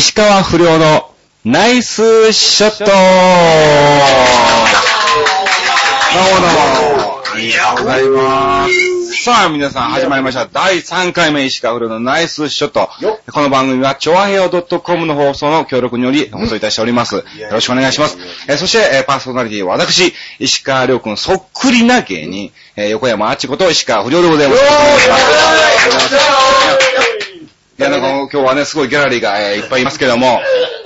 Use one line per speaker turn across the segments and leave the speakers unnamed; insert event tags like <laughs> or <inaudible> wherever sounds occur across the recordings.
石川不良のナイスショットどうもどうも。ありがとうございます。さあ、皆さん始まりました。第3回目石川不良のナイスショット。この番組は、ちょわへよ .com の放送の協力により放送いたしております。よろしくお願いします。えーそして、えーパーソナリティは私、石川良君そっくりな芸人、えー横山あっちこと石川不良でございます。いいや、なんか今日はね、すごいギャラリーが、えーいっぱいいますけども、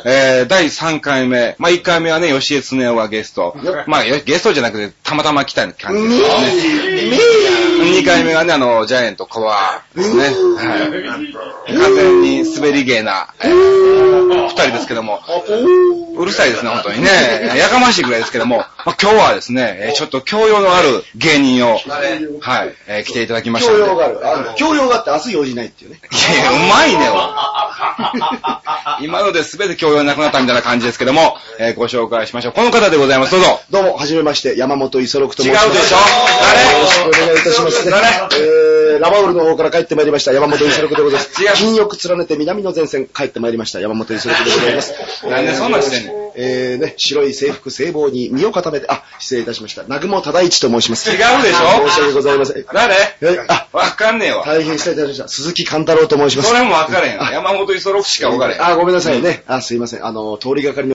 えー第3回目、まあ1回目はね、吉江恒夫がゲスト、まあよゲストじゃなくて、たまたま来た感じですよね。2回目はね、あの、ジャイアントコアですね。はい。完全に滑り芸な、えー、2人ですけども、うるさいですね、本当にね。やかましいぐらいですけども、まあ、今日はですね、えーちょっと教養のある芸人を、はい、えー来ていただきました
教。養がある。あの教養があって明日用事ないっていうね。
いやいや、うまいね、今ので全て教養なくなったみたいな感じですけども、えーご紹介しましょう。この方でございます。どうぞ。
どうも、はじめまして、山本五十六と
違
申します。
うでしょ？
よろしくお願いいたします。
誰？
えー、ラバウルの方から帰ってまいりました、山本五十六でございます。<laughs>
違う
金欲連ねて南の前線帰ってまいりました、山本五十六でございます。<laughs>
なんでそんなんしてんねん。
えーね、白い制服聖望に身を固めて、あ、失礼いたしました。南雲忠一と申します。
違うでしょ？
申し訳ございません。
誰？
えあ、
わかんねえわ。
大変失礼いたしました。<laughs> 鈴木貫太郎と申します。
それもわかれへんわ。山本五十六しかわかれへん。
あ、ごめんなさいね。あ、すいません。あの、通りがかりの、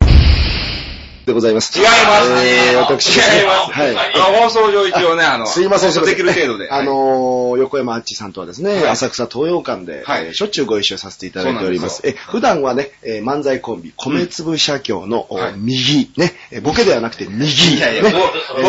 でございます。
違います。
えー、私
違います。
はい。
放送上一応ね、あの、
すいません、すいません。
できる程度で。
あのー、横山あっちさんとはですね、
はい
浅草東洋館で、
はい
えーしょっちゅうご一緒させていただいております。え、普段はね、えー漫才コンビ、米粒社協の、右、ね、えボケではなくて右。
いやいや、
ね
ボ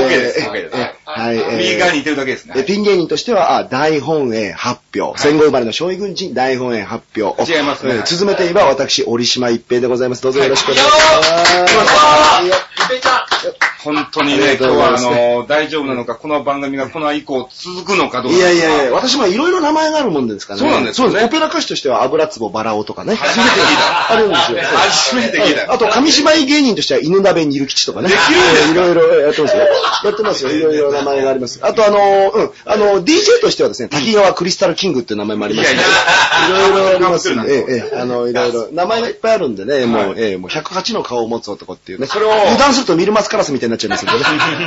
ボケです、
えー
ボケです。
えーはい。えー
右側に似てるだけですね。
えピン芸人としては、あ大本営発表。戦後生まれの少尉軍人大本営発表。
違いますね
えー続めて言えば、私、折島一平でございます。どうぞよろしくお願いします。
よ、ゆべちゃん本当にね、今日はあの、大丈夫なのか、この番組がこの以降続くのかどうか。
いやいやいや、私もいろいろ名前があるもんですからね。
そうなんです
そうです。オペラ歌手としては、油壺バラオとかね。
初めて聞いた。
あるんですよ。
初めて聞いた。
あと、紙芝居芸人としては、犬鍋にいる吉とかね。
できるんですか？
いろいろやってますよ。やってますよ。いろいろ名前があります。あと、あの、うん、あの、DJ としてはですね、滝川クリスタルキングっていう名前もありますね
いやい
ろいろありますんで、
かぶってる
ええ、ええ、あの、いろいろ、名前がいっぱいあるんでね、もう、
はい
ええ、もう108の顔を持つ男っていうね。
それを
油断するとミルマスカラスみたいになっちゃいますんでね。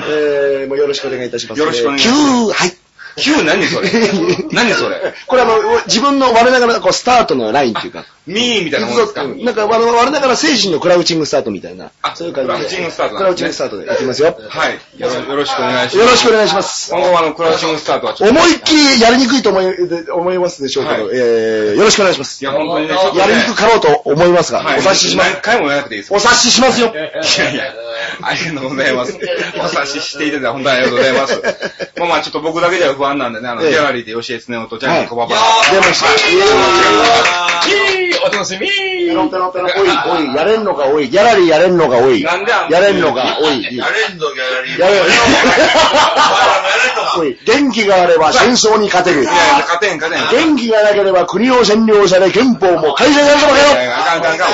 <laughs> ええ、もうよろしくお願いいたします。
よろしくお願いし
キ
ます
ュー、はい。
9何それ？<laughs> 何それ？
これあの、自分の我ながらこうスタートのラインっていうか、
ミーみたいなもんですか？
うんなんか我我ながら精神のクラウチングスタートみたいな
あ、
そういう感じで。
クラウチングスタート
クラウチングスタートでいきますよ。
はい。よろしくお願いします。
よろしくお願いします。
今後はあの、クラウチングスタートはちょっと。
思いっきりやりにくいと思いで思いますでしょうけど、
はい
えー、よろしくお願いします。
いや、本当にね、
やりにくかろうと思いますが、
はい。
お察しします
何。回も言わなくていいです。
お察ししますよ。
いやいや、ありがとうございます。<laughs> お察ししていただいて本当にありがとうございます。<laughs> まあまあちょっと僕だけでは不安なんでね、あの、
ええ
ギャラリーで吉江恒夫とジャニー小馬場。
出ました。
お楽しみ
ペロンペロンペロン、おい、おい、やれんのが多い。ギャラリーやれんのが多い。
なんであんな
やれんのが多い。
やれんのギャラリー。
やれん
のか
おい、元気があれば戦争に勝てる
い。やいや、勝てん勝てん。
元気がなければ国を占領され憲法も改正されるバカ野郎。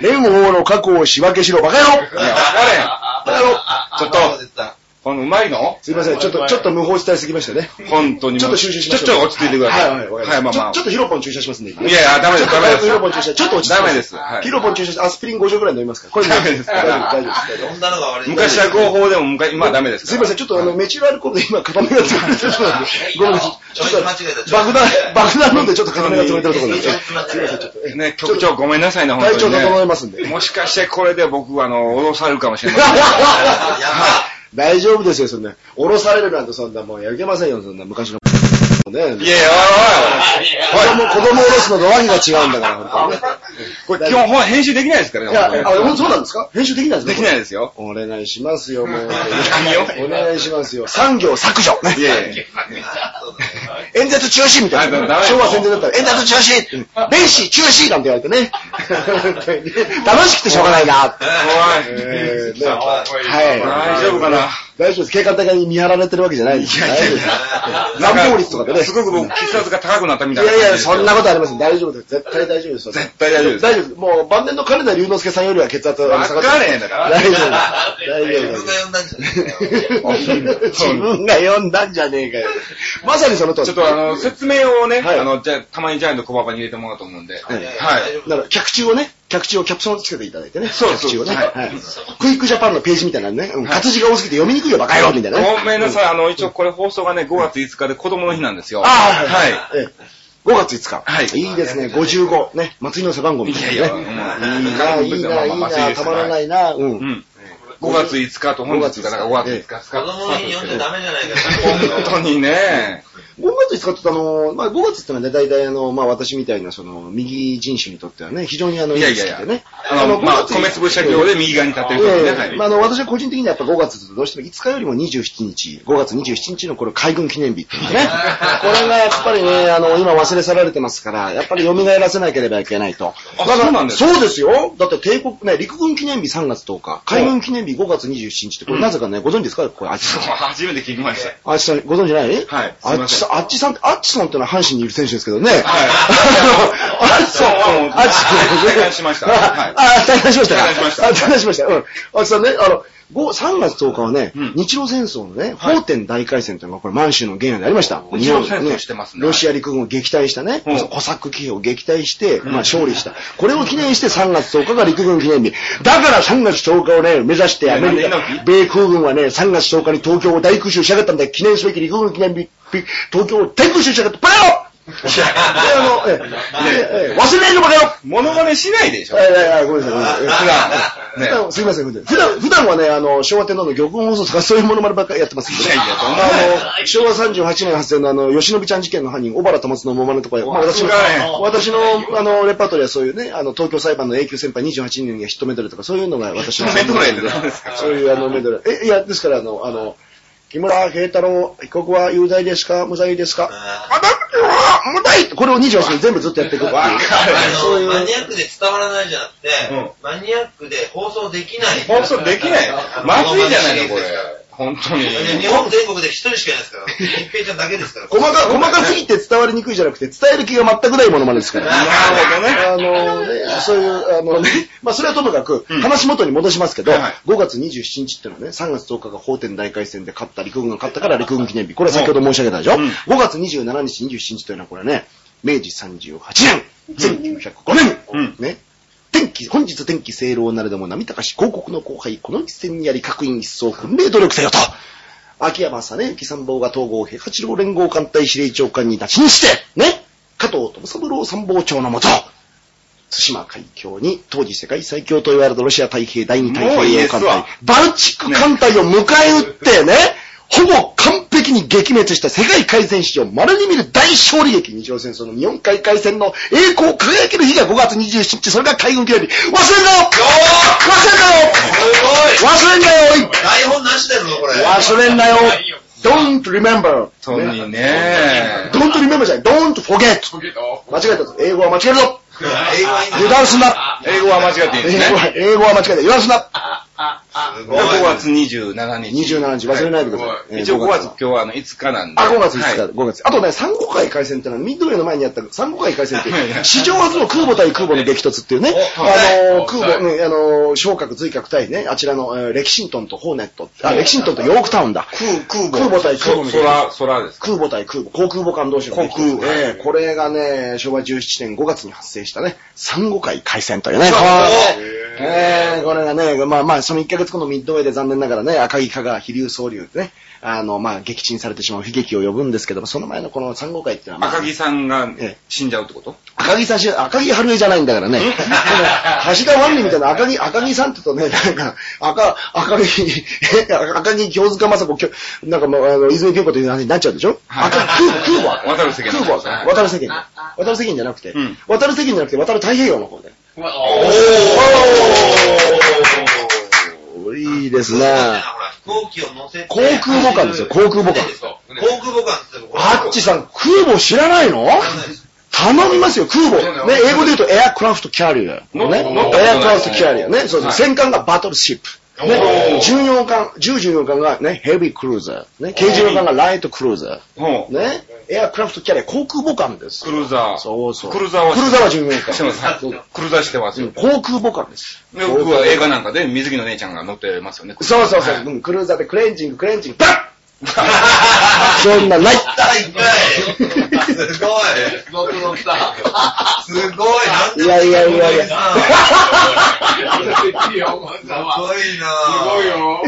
蓮舫の過去を仕分けしろバカ野郎
いや、れん。
バカ野郎
ちょっと、このうまいの？
すいません、ちょっと、ちょっと無法地帯すぎましたね。
本当に。
ちょっと収集しましょう。
ちょっと落ち着いてください。
はいはい、
はい、まあまあ
ちょ。っとヒロポン注射しますね。
いやいや、ダメです、ダメです。
ヒロポン注射、ちょっと落ち着いて
ダメですはい
ヒロポン注射して、アスピリン50ぐらい飲みますから。これ
ダメです
大丈夫、大丈夫です。
飲んだのが悪い。
昔は合法でも、昔今はダメです。
すいません、ちょっとあの、メチルアルコールで今、固めがついてるところなんで、ごめんなさい。
ちょっと間違えた。
爆弾、爆弾飲んでちょっと固めがついてるところなんで。すいません、ちょっと。え
ね、局長ごめんなさいね、本当
体調。整えますんで。
もしかしてこれで僕、あの、脅されるかもしれない。<laughs>
大丈夫ですよ、そんな。降ろされるなんてそんなもうやけませんよ、そんな昔の。ね。
いやいや、
子供、子供を降ろすのとわけが違うんだから、本当にね。
おいおい。これ基本編集できないですからね。
いや、あ、そうなんですか？編集できないんですか？
できないですよ。
お願いしますよ、もう。お願いしますよ。産業削除。ね
いやいや。
演説中止みたいな。昭和戦前だったら、演説中止弁士中止なんて言われてね。<laughs> 楽しくてしょうがないな。えーねはい。
大丈夫かな？
大丈夫です。警官隊に見張られてるわけじゃないです。
いやいや
大丈夫です。乱暴率とかでね。
すごく僕、血圧が高くなったみたいな。
いやいや、そんなことありません。大丈夫です。絶対大丈夫です。
絶対大丈夫です
大丈夫です。もう、晩年の金田龍之介さんよりは血圧は
わかれへんだから
大丈夫です。大丈夫です。
自分が呼んだんじゃないかよ。
自分が読んだんじゃねえかよ。まさにその通り。
ちょっとあの、説明をね、
はい
あの、じゃあたまにジャイアント小馬場に入れてもらおうと思うんで。
はい
はい。
だから、客中をね、客地をキャプションをつけていただいてね。
そう
客地をね。
はい
はいクイックジャパンのページみたいなのね。うん活字が多すぎて読みにくいよ、バカ野郎みたいなね。
ごめんなさい、あの、一応これ放送がね、5月5日で子供の日なんですよ。
ああ、はい。
はい。
ええ5月5日。
はい
いいですね、55。ね、祭りの背番号みたいなね。
いやいや
いいな、いいな、いいな、たまらないな。う。
うんん。5月5日と本日が、だから5月5日です
子
か。
供に読んじゃダメじゃないか。
本当にね。
5月5日ってあの、まあ5月ってのはね、大体あの、まあ私みたいなその、右人種にとってはね、非常にあの、
いやいやいや
ね。
あの、まあ、
5月
米粒社業で右側に立ってる人
まあ、あの、私は個人的にはやっぱ5月どうしても5日よりも27日、5月27日のこれ海軍記念日っていうね。<laughs> これがやっぱりね、あの、今忘れ去られてますから、やっぱり蘇らせなければいけないと。
あそうなんですか
そうですよ。だって帝国ね、陸軍記念日3月10日、海軍記念日5月27日って、これなぜかね、ご存知ですか？これ、<laughs> あっちさん。
初めて聞きました。
あっちさん、ご存知ない？
はい
あっちさん、あっちさんって、あっちさんってのは阪神にいる選手ですけどね。はい。<laughs> あ
そう
あっちさん。
体感しましたはい
あ、体感しました。
体感しました
あ、体感しました。うん。あさんね、あの、5 3月10日はね、
うん
日露戦争のね、法天大海戦というのがこれ満州の原野でありました。
日露戦争してますね
ロシア陸軍を撃退したね、
うん
コサック騎兵を撃退して、まあ勝利した。これを記念して3月10日が陸軍記念日。だから3月10日をね、目指してアメリカ米空軍はね、3月10日に東京を大空襲しやがったんで、記念すべき陸軍記念日、東京を大空襲しやがった。バカ野郎で、あの、ええ、ええ、忘れないのバカ野郎
モノマネしないでしょ。
はいはいはい、ごめんなさい、ごめんなさい。
普段。ね。
すいません、普段、普段普段はね、あの、昭和天皇の玉音放送とかそういうものまでばっかりやってますけど、
いやいや
あの、昭和38年発生のあの、吉野美ちゃん事件の犯人、小原智のものまねとか、まあ私の私の、あの、レパートリーはそういうね、あの、東京裁判の永久先輩28人がヒットメドレーとか、そういうのが私の <laughs>
メドレー
そういうあの、メドレー。え、いや、ですから、あの、あの、木村慶太郎被告は有罪ですか？無罪ですか？あ、だ、うわ無罪これを28年全部ずっとやっていく。
わかる
そういう
マニアックで伝わらないじゃなくて、
うん
マニアックで放送できない。
放送できない。まずいじゃないの、これ。本当に。
日本全国で一人しかいないですから。一平ちゃんだけですから。<laughs>
細か、細かすぎて伝わりにくいじゃなくて、伝える気が全くないものまでですから。
なるほどね。
あのね、そういう、あのね、まあそれはともかく、
うん
話元に戻しますけど、
はいはい
5月27日っていうのはね、3月10日が法天大海戦で勝った陸軍が勝ったから陸軍記念日。これは先ほど申し上げたでしょ、
うん
?5 月27日、27日というのはこれね、明治38年、1905年、
うん
ね。天気、本日天気清涼なれども波高し広告の後輩、この一戦にあり各員一層訓命努力せよと。秋山さね、木参謀が統合平八郎連合艦隊司令長官に立ちにして、ね、加藤友三郎参謀長のもと、対馬海峡に当時世界最強と言われたロシア太平第二太平洋艦隊バルチック艦隊を迎え撃ってね、ほぼ完璧に撃滅した世界海戦史上稀に見る大勝利劇、日露戦争の日本海海戦の栄光を輝ける日が5月27日、それが海軍記念日。忘れんなよ忘れんなよ忘れんなよ
台本なしだぞ、これ。
忘れんなよ !don't remember!
本当にね。
don't remember じゃない !don't forget! 間違えたぞ。英語は間違えるぞ
英語は
油断すんな
英語は間違っていいですね。
英語は、間違えた。油断すんな
すごい。
5月27日。
27日忘れないでください。えー
一応5月、
5
今日はあの5日なんで。
あ、5月5日、
はい
5月。あとね、三国海海戦ってのは、ミッドウェイの前にあった三国海海戦って史上初の空母対空母の激突っていうね、
はい
あの、空母、ね、あの、昇格、随格対ね、あちらの、えーレキシントンとホーネット、あ、レキシントンとヨークタウンだ。
空、空
空母対空母。
空、空です。
空母対空母、航空母艦同士の激突
航空
ええこれがね、昭和17年5月に発生したね、三国海海戦というね。ええこれがね、まあまあ、その1ヶ月後のミッドウェイで残念ながらね、赤木加賀飛竜総流でね、あの、まあ、撃沈されてしまう悲劇を呼ぶんですけども、その前のこの三国海ってのは、まあ
赤木さんが
ええ。
死んじゃうってこと？
赤木さんし、赤木春江じゃないんだからね。<laughs> 橋田万里みたいな赤木、赤木さんって言うとね、なんか、赤、赤木、え <laughs> 赤木京塚正子、なんかもう、あの、泉京子という話になっちゃうでしょ？
はい。
赤、空母、空母は
渡る世間の
空母は渡る世間。渡る世間じゃなくて。
うん、
渡る世間じゃなくて、渡る太平洋の方で。おー。いいですね。
飛行機を乗せて。
航空母艦ですよ、航空母艦。
航空母艦って言
あっちさん、空母知らないの頼みますよ、空母。ね、英語で言うとエアクラフトキャリア。ね、エアクラフトキャリアね。そうそう。
はい
戦艦がバトルシップ。ね、巡洋艦、重巡洋艦がね、ヘビークルーザー。ね、軽巡洋艦がライトクルーザ。ー。ね、エアクラフトキャリア、航空母艦です
ク。ルーザー。
そうそう。
クルーザーは
クルーザーは巡洋艦。
してます。はいクルーザーしてますよ。
航空母艦です。
で僕は映画なんかで水着の姉ちゃんが乗ってますよね。
そうそうそう。
はい
うんクルーザーでクレンジング、クレンジング、バッそんなない。
一回すごい
続々来た。
すごい
いやいやいやいや
す
いいよ、お前さんは。
ごい
す
な
ごいよ。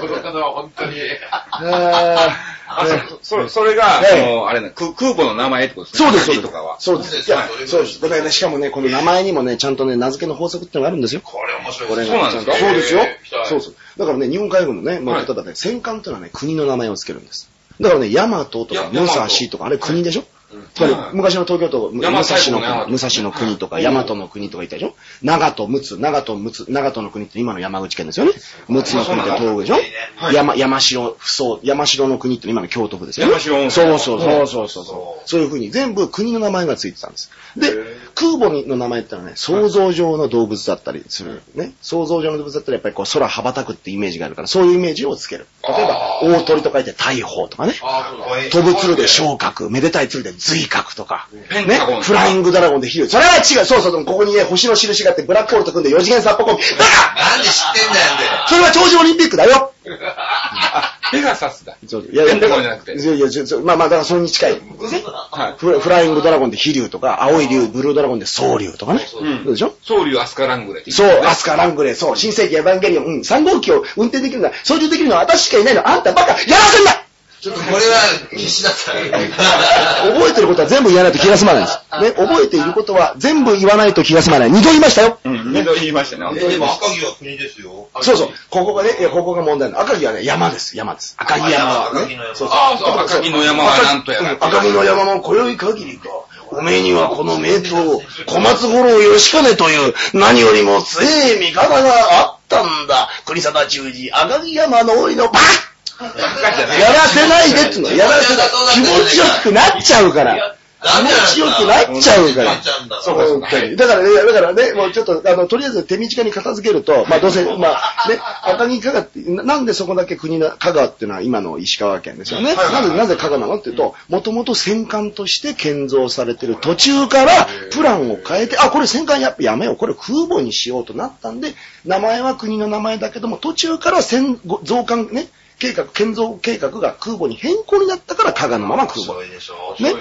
この方は本当に。
あ
あ、そ、そそれが、
ええ
あの、あれね、空空母の名前ってことですね。
そうです、そうです
とかは。。
そうです。いや、そうです。だからね、しかもね、この名前にもね、ちゃんとね、名付けの法則ってのがあるんですよ。
これ面白い
これ。
そうなんです
そうですよ。そうそう。だからね、日本海軍のね、まあ、
はい
例えばね、戦艦っていうのはね、国の名前を付けるんです。だからね、ヤマトとか、
や
ムサシとか、あれ国でしょ？つまり
はい、
昔の東京都、武蔵
トの
の国、武蔵の国とか、ヤマトの国とかいたでしょ？長門、陸奥、長門、陸奥、長門の国って今の山口県ですよね。陸奥の国って東北でしょ？
はい
山、山城、不相、山城の国って今の京都府ですよね。そうそうそうそうそうそう。いうふうに全部国の名前がついてたんです。で、空母の名前ってのはね、想像上の動物だったりする。ね。想像上の動物だったらやっぱりこう空羽ばたくってイメージがあるから、そういうイメージをつける。例えば、大鳥と書いて大砲とかね。飛ぶ鶴で昇格、めでたい鶴で髄格とか、ねフライングドラゴンでヒル。それは違う、そうそう、ここにね、星の印があって、ブラックホールと組んで4次元サッポコン。だから
なんで知ってんだよ
それは長寿オリンピックだよ。
あ、<laughs> ペガサスだ。
いや
ペンタゴンじゃなくて。
いやいや、まあまあ、だからそれに近い。
はい。
フラフライングドラゴンで飛竜とか、青い竜、ブルードラゴンでソウ竜とかね。
うん
そう。でしょ？
ソウリュウアスカラングレ
そうアスカ、ラングレー、そう、新世紀エヴァンゲリオン、うん、3号機を運転できるのは、操縦できるのは私しかいないの、あんたバカ、やらせんな
ちょっとこれは必死だった。
覚えてることは全部言わないと気が済まないんです。ね、覚えていることは全部言わないと気が済まない。二度言いましたよ。
うん、二度言いましたね。
えでも赤城は国ですよ。
そうそう。ここがね、ここが問題なの。赤城はね、山です、山です。赤城山は、ね。
赤城の山
そうそう
ああ、そう、赤城の山はなんとやら。
赤城の山も今宵限りか。おめえにはこの名刀、小松五郎義兼という何よりも強い味方があったんだ。国定中寺、赤城山の折のバッやらせないでっつうの。やらせない。気持ちよくなっちゃうから。気持ちよくなっちゃうから。
そうか
だからね、だからね、もうちょっと、あの、とりあえず手短に片付けると、まあどうせ、まあね、赤城香川って、ななんでそこだけ国の、香川っていうのは今の石川県ですよね。なぜ、なぜ香川なのっていうと、もともと戦艦として建造されてる途中からプランを変えて、あ、これ戦艦やっぱやめよう、これ空母にしようとなったんで、名前は国の名前だけども、途中から戦後増艦ね、計画、建造計画が空母に変更になったから香川のまま空母。
でしょ。
ね、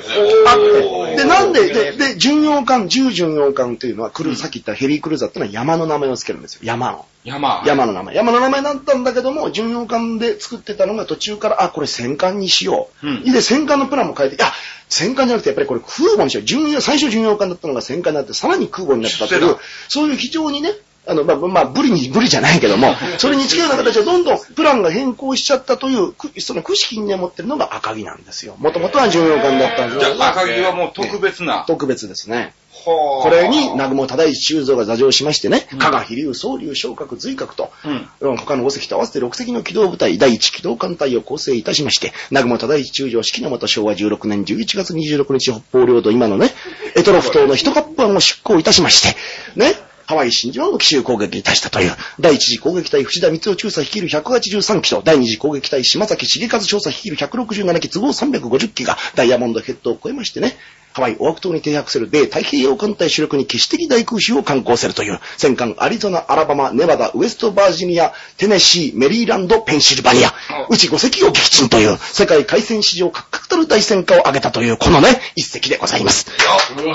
あって。で、なんで、で、で、巡洋艦、重巡洋艦っていうのは、クルー、さっき言ったヘリークルーザーっていうのは山の名前を付けるんですよ。山の。
山。
山の名前。山の名前だったんだけども、巡洋艦で作ってたのが途中から、あ、これ戦艦にしよう。
うん
で、戦艦のプランも変えて、あ、戦艦じゃなくてやっぱりこれ空母にしよう。巡洋、最初巡洋艦だったのが戦艦になって、さらに空母になったというそういう非常にね、あの、まあ、まあ、ブリに、ブリじゃないけども、<laughs> それに近いような形でどんどんプランが変更しちゃったという、くその、くしきに持ってるのが赤城なんですよ。もともとは巡洋艦だったんです
じゃあ、赤城はもう特別な。
特別ですね。
ほ
これに、南雲忠一修造が座上しましてね、加賀飛竜、総竜、昇格、随格と、
うん。
うん他の5隻と合わせて6隻の機動部隊、第1機動艦隊を構成いたしまして、南雲忠一中将指揮のもと昭和16年11月26日北方領土、今のね、エトロフ島の一カップ湾を出港いたしまして、ね、ハハワイ真珠湾を奇襲攻撃に達したという、第一次攻撃隊藤田光雄中佐率いる183機と、第二次攻撃隊島崎重和少佐率いる167機都合350機がダイヤモンドヘッドを超えましてね、ハワイ、オアク島に停泊する米太平洋艦隊主力に決死的大空襲を敢行するという、戦艦アリゾナ、アラバマ、ネバダ、ウエストバージニア、テネシー、メリーランド、ペンシルバニア、うち5隻を撃沈という、世界海戦史上確たる大戦果を挙げたという、このね、一隻でございます。
うわ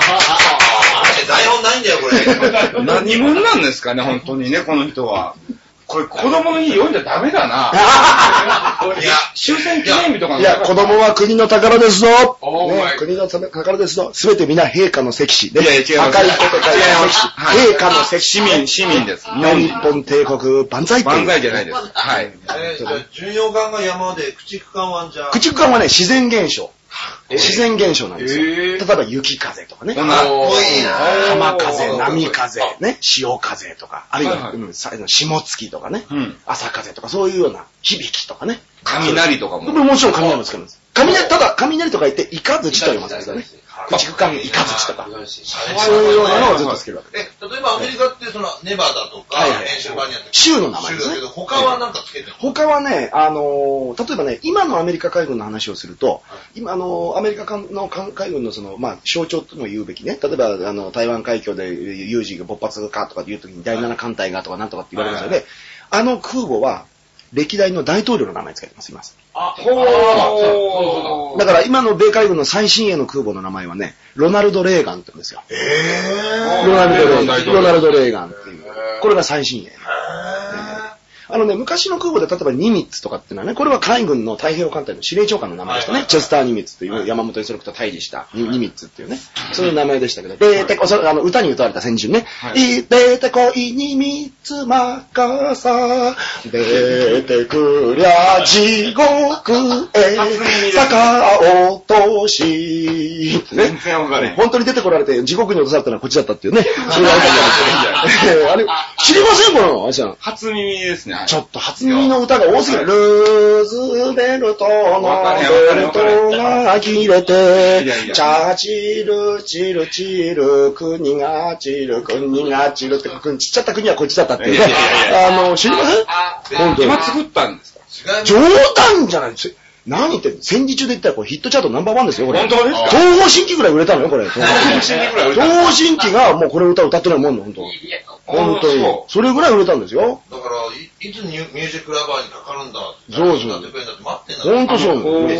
台本ないんだよ、これ。<laughs>
何者なんですかね、本当にね、この人は。これ、子供の日読んじゃダメだな。<laughs>
いや、
終戦記念日とかの
いや、子供は国の宝ですぞ。ね、国の宝ですぞ。すべて皆陛下の石碑。ね、
いやいや違います
赤いこと書いて
違います
石
はい
碑。陛下の石
市
碑。
民、市民です。日
日
本
帝国万歳
万歳じゃないです。はい。
えーじゃあ、巡洋艦が山で、駆逐艦はじゃあ、
駆逐艦はね、自然現象。自然現象なんですよ。
えー
例えば雪風とかね。
かっこいいな
浜風、波風、ね、潮風とか、あるいは、
はいはい
うんさ霜月とかね、
うん
朝風とか、そういうような響きとかね。
雷とかも。
これもちろん雷もつけるんです。雷、ただ雷とか言って、イカズチと言いますよね。駆逐艦イカズチとか。そういうようなのをずっとつけるわけ。
え、例えばアメリカってそのネバダとか、
は州の名前ですね。
州だけど、他はなんかつけてるの
他はね、あのー例えばね、今のアメリカ海軍の話をすると、今、あのーアメリカ艦の艦海軍のその、まあ、象徴とも言うべきね、例えば、あの、台湾海峡で有事が勃発かとかいう時に第7艦隊がとかなんとかって言われますよね。あの空母は、歴代の大統領の名前つけてます、います。
あ、
ほー
だから今の米海軍の最新鋭の空母の名前はね、ロナルド・レーガンって言うんですよ。
え
ロナルド・レーガン。ロナルド・レーガンっていう。これが最新鋭。あのね、昔の空母で例えばニミッツとかっていうのはね、これは海軍の太平洋艦隊の司令長官の名前でしたね。チェスター・ニミッツという山本五十六と対峙したニニミッツっていうね。そういう名前でしたけど、出てこ、あの歌に歌われた戦時中ね。
はい
出てこいニミッツマカサ、出てくりゃ地獄へ <laughs> 坂落とし。ね
全然わかれへん。
本当に出てこられて地獄に落とされたのはこっちだったっていうね。<laughs> それが分かったん。あれ、知りませんこの、あれさん。
初耳ですね。
ちょっと初耳の歌が多すぎる。ルーズベルトのベルトが切れ
い
てチャーチル、チル、チル、国がチル、国がチルって、国ちっちゃった国はこっちだったっていう。あの、知りません？
あ、
本当に
今作ったんですか？
冗談じゃないですよ。何言ってんの？戦時中で言ったらこれヒットチャートナンバーワンですよ、これ。
本当ですか？
東方神起ぐらい売れたのよ、これ。東
方神起ぐらい売れた
方神起がもうこれ歌歌ってないもんね、本当。本当に
そ。
それぐらい売れたんですよ。
だから、いいつミュージックラバーにかかるんだ。
そうそう
待ってんだ
本当そう。
俺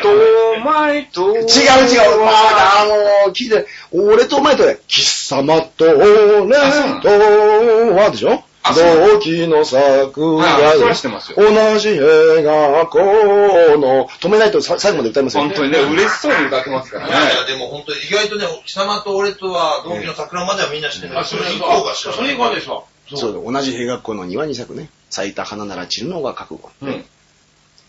とお前と。
違う違う。まあ、あの、聞いて、俺とお前とね、貴様と俺とはでしょ？同期の桜
はいそれは知ってますよ
同じ映画この、止めないとさ最後まで歌いますよ。
本当にね、嬉しそうに歌ってますからね。
いやいや、でも本当に意外とね、貴様と俺とは同期の桜まではみんな知ってるんだ
あ、それ
以降が知らない。
それ以降でしょ。
そう同じ兵学校の庭に咲くね、咲いた花なら散るのが覚悟。
うん。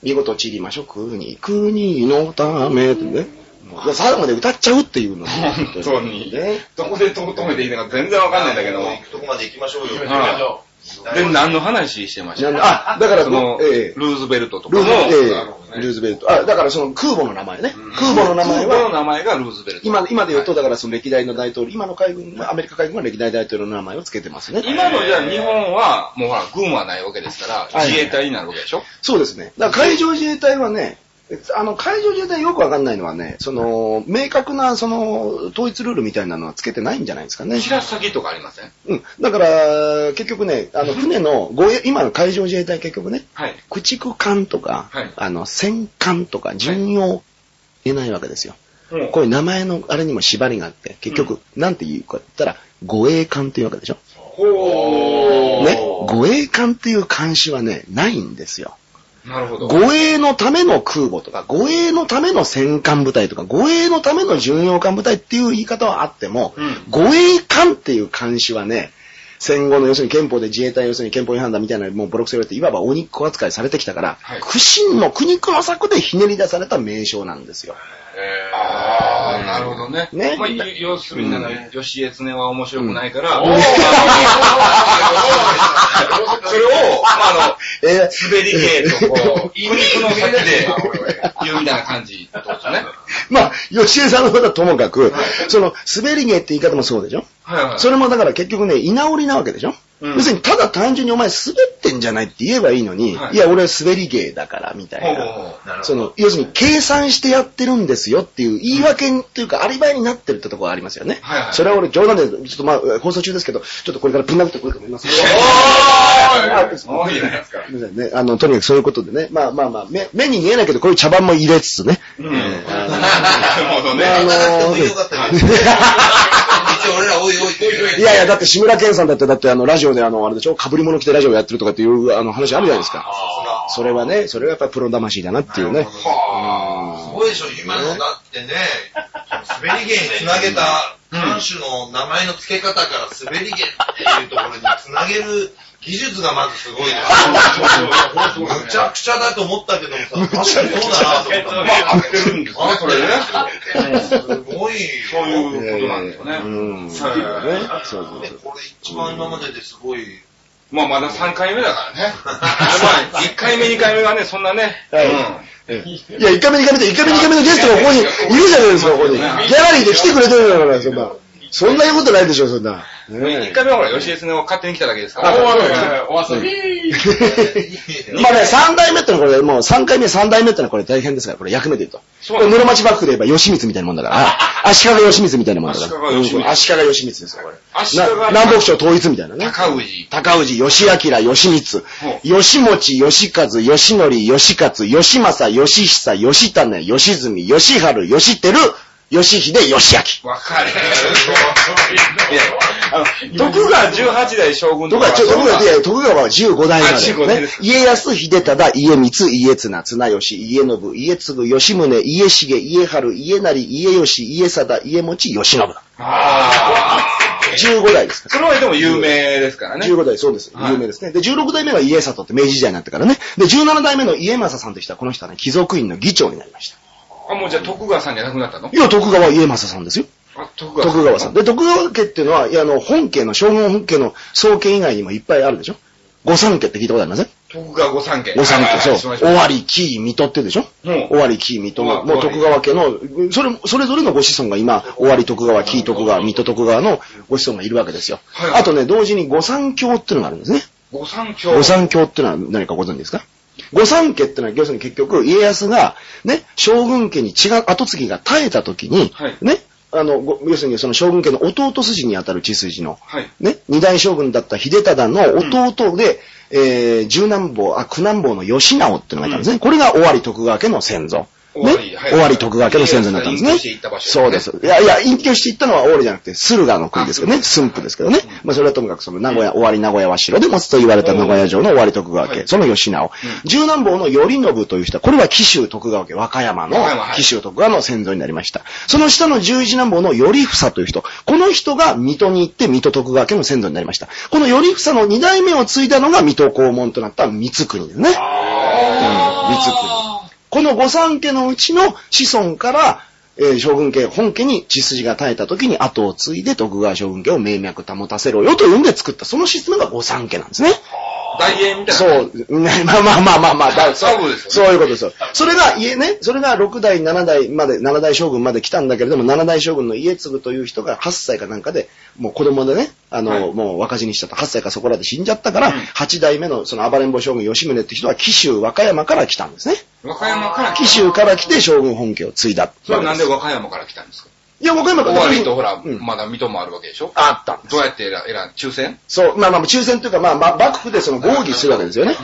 見事散りましょう、国、国のためってね。いや最後まで歌っちゃうっていうの。<laughs>
本当に
ね。
どこで止めていいのか全然わかんないんだけど。
行くとこまで行きましょうよ。
はで、何の話してました？
あ、だから
その、
ええ
ルーズベルトとか
ル
の、
ーズ、ええルーズベルト。あ、だからその空母の名前ね。空母の名前
空母の
は、
名前がルーズベルト。
今、今で言うと、だからその歴代の大統領、今の海軍は、アメリカ海軍は歴代大統領の名前を付けてますね。
今のじゃあ日本は、もうほら、軍はないわけですから、
はい
自衛隊になるわけでしょ？
そうですね。だから海上自衛隊はね、あの、海上自衛隊よくわかんないのはね、その、明確な、その、統一ルールみたいなのはつけてないんじゃないですかね。
白先とかありません？
うん。だから、結局ね、あの、船の護衛、今の海上自衛隊結局ね、
はい。
駆逐艦とか、
はい
あの、戦艦とか、巡洋、言えないわけですよ。
うん
こういう名前のあれにも縛りがあって、結局、なんて言うかって言ったら、護衛艦っていうわけでしょ。
ほー。
ね。護衛艦っていう監視はね、ないんですよ。
なるほど。
護衛のための空母とか、護衛のための戦艦部隊とか、護衛のための巡洋艦部隊っていう言い方はあっても、
うん
護衛艦っていう監視はね、戦後の要するに憲法で自衛隊要するに憲法違反だみたいなもうボロクソ言われて、いわば鬼っ子扱いされてきたから、
はい
苦心の苦肉の策でひねり出された名称なんですよ。
あーなるほどね。
ね。
まあ、い要するに、なんか吉江常は面白くないから、<laughs> それを、まあ、あの、<laughs>
えー。
滑り芸とこう、苦肉の先で <laughs> 言うみたいな感じってことですね。
まあ、吉江さんのことはともかく、その、滑り芸って言い方もそうでしょ？
はいはい。
それもだから結局ね、居直りなわけでしょ、
うん
要するに、ただ単純にお前滑ってんじゃないって言えばいいのに、
はい
い、や、俺は滑り芸だから、みたいな。
な。
その、要するに、計算してやってるんですよっていう言い訳っていうか、アリバイになってるってところがありますよね。
はいはい
それは俺冗談で、ちょっとまあ、放送中ですけど、ちょっとこれからぶん殴ってこると思います。<laughs>
おーいいじゃないですか。
あの、とにかくそういうことでね、まあまあまあ、目目に見えないけど、こういう茶番も入れつつね。
うん。<laughs> なるほどね。
あの
なくてもよかった <laughs> 俺らおいおいって言う
いやいや、だって志村けんさんだって、だってあの、ラジオであの、あれでしょ、被り物着てラジオやってるとかっていう、あの、話あるじゃないですか。それはね、それはやっぱりプロ魂だなっていうね。
すごいでしょ、今のだってね、滑り芸につなげた艦手の名前の付け方から滑り芸っていうところにつなげる技術がまずすごいですよ。むちゃくちゃだと思ったけどもさ、確かにそうだなと思った。
まあ、合ってるんですね、それね。
すごい。
そういうことなんですよね。
うん。
はい
ねそうそう
ねこれ一番今までですごい。
まあ、まだ3回目だからね。まあ、1回目、2回目はね、そんなね。
はい
うん
いや、1回目2回目で、1回目2回目のゲストがここにいるじゃないですか、ここに。ギャラリーで来てくれてるんだから、そんな。そんな言うことないでしょ、そんな。ね
一回目はほら、吉江恒を勝手に来ただけですから。
あ
お遊び
まあね、三代目ってのはこれ、もう三回目、三代目ってのはこれ大変ですから、これ役目で言うと。
そう
室町幕府で言えば吉光みたいなもんだから、足利義満みたいなもんだから。
足利義満
ですよ、これ。
足利
な南北朝統一みたいなね。
高氏。
高氏、義明、義満
ほ、
義持、義和、義則、義勝、義政、義久、義種、義純、義春、義輝、義秀、義明。
わかれ。いや、あの、徳川18代将軍
とか、ちょ、徳川、いや徳川は15代ま
あ
で、
15代
ね。家康、秀忠、家光、家綱、綱吉、家信、家継、吉宗、家重、家春、家成、家吉、家貞、家持、義信。
あ
15代ですか
あ。それはでも有名ですから
ら。
ね。
15代、そうです。
はい
有名ですね。で、16代目が家里って明治時代になってからね。で、17代目の家政さんという人は、この人はね、貴族院の議長になりました。
あ、もうじゃあ徳川さんじゃなくなったの？
いや、徳川家政さんですよ。
あ、徳川
徳川さん。で、徳川家っていうのは、いや、あの、本家の、将軍本家の創家以外にもいっぱいあるでしょ？御三家って聞いたことありません？
徳川御三家。
御三家、そう。
う。
尾張、紀伊、水戸ってでしょ？
うん
尾張、紀伊、水戸の、
うん
もう徳川家の、それ、それぞれのご子孫が今、尾張徳川、紀伊徳川、水戸徳川のご子孫がいるわけですよ。
はいはい
あとね、同時に御三教っていうのがあるんですね。
御三教。
御三教っていうのは何かご存知ですか？御三家ってのは、要するに結局、家康が、ね、将軍家に違う後継ぎが絶えた時に、
はい
ね、あの、ご要するにその将軍家の弟筋にあたる血筋の、
はい。
ね、二代将軍だった秀忠の弟で、えー、十男坊、あ、九男坊の義直っていうのがいたんですね。これが尾張徳川家の先祖。ね？
尾張はい
尾張徳川家の先祖になったんですねそうです。いや、いや、隠居していったのは尾張じゃなくて、駿河の国ですけどね。駿府ですけどね。まあ、それはともかくその名古屋、尾張名古屋は城で持つと言われた名古屋城の尾張徳川家、その義直。十男坊の頼信という人は、これは紀州徳川家、和歌山の紀州徳川の先祖になりました。その下の十一男坊の頼房という人、この人が水戸に行って水戸徳川家の先祖になりました。この頼房の二代目を継いだのが水戸黄門となった三国ですね。うん、三国。この御三家のうちの子孫から、えー将軍家、本家に血筋が絶えた時に後を継いで徳川将軍家を名脈保たせろよというんで作った、そのシステムが御三家なんですね。
大英みたいな。
そう、ね、まあまあまあまあまあ、だ <laughs>
そういうことですよね。
そういうことですよ。それが、家ね、それが6代、7代まで、7代将軍まで来たんだけれども、7代将軍の家継という人が8歳かなんかで、もう子供でね、あの、
はい。
もう若死にしちゃった、8歳かそこらで死んじゃったから、8代目のその暴れん坊将軍吉宗って人は紀州和歌山から来たんですね。
和歌山から
紀州から来て将軍本家を継いだ。
それはなんで和歌山から来たんですか？
いや、和歌山から
尾張とほら、
うん。
まだ水戸もあるわけでしょ？
あった。んです
どうやって選ん、選ん、抽選？
そう、まあまあ、抽選というか、まあ、まあ、幕府でその合議するわけですよね。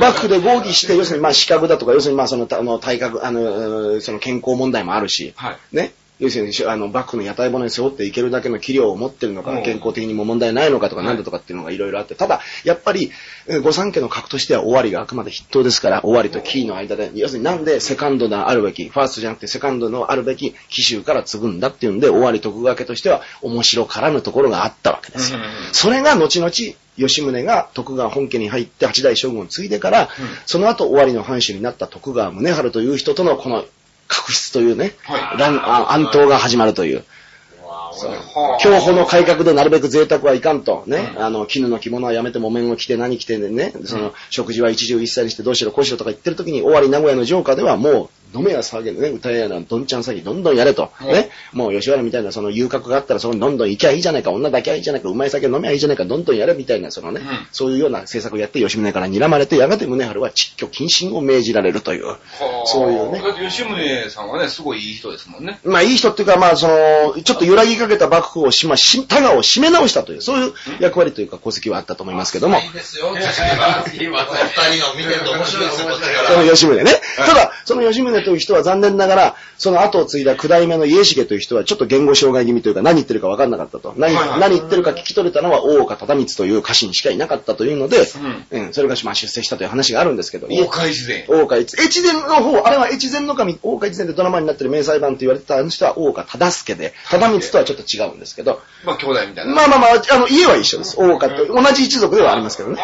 幕府で合議して、要するにまあ、資格だとか、要するにまあ、その、あの、体格、あの、その健康問題もあるし、
はい。
ね。要するに、あの、幕府の屋台骨に背負っていけるだけの器量を持ってるのか
うん、
健康的にも問題ないのかとか、
はい
なんだとかっていうのがいろいろあって、ただ、やっぱり、えー御三家の格としては、尾張があくまで筆頭ですから、尾張とキーの間で、要するになんでセカンドのあるべき、ファーストじゃなくてセカンドのあるべき紀州から継ぐんだっていうんで、尾張徳川家としては、面白からぬところがあったわけですよ。それが後々、吉宗が徳川本家に入って八代将軍を継いでから、その後尾張の藩主になった徳川宗春という人とのこの確執というね、
はい。
乱あ暗闘が始まるという。
は
競歩の改革でなるべく贅沢はいかんと、ね、あの、絹の着物はやめて木綿を着て何着てね、その、食事は一汁一菜にしてどうしろこうしろとか言ってる時に、尾張名古屋の城下ではもう、飲めや騒げでね、歌えやな、どんちゃん詐欺どんどんやれと、
うん
ね、もう吉原みたいなその遊郭があったらそこにどんどん行きゃいいじゃないか、女抱きゃいいじゃないか、うまい酒飲めゃいいじゃないか、どんどんやれみたいな、そのね、
うん。
そういうような政策をやって吉宗から睨まれて、やがて宗春は窒居謹慎を命じられるという、そういうね。
だって吉宗さんはね、すごいいい人ですもんね。
まあいい人っていうか、まあその、ちょっと揺らぎかけた幕府をし、まあ、し、を締め直したという、そういう役割というか功績はあったと思いますけども。
い、いですよ、知識は。
すいません
お二人の見てると面白いですよ、こっちか
その
ら。
吉宗ね。ただ、その吉宗という人は残念ながら、その後を継いだ九代目の家重という人はちょっと言語障害気味というか何言ってるか分かんなかったと。何、何言ってるか聞き取れたのは大岡忠光という家臣しかいなかったというので、うん、それがまあ出世したという話があるんですけど、
大海自然。
大岡越越前の方、あれは越前の神、大岡越前でドラマになってる名裁判と言われてた人は大岡忠助で、忠光とはちょっと違うんですけど、
まあ、兄弟みたいな。
まあまあまあ、あの、家は一緒です。大岡と、同じ一族ではありますけどね。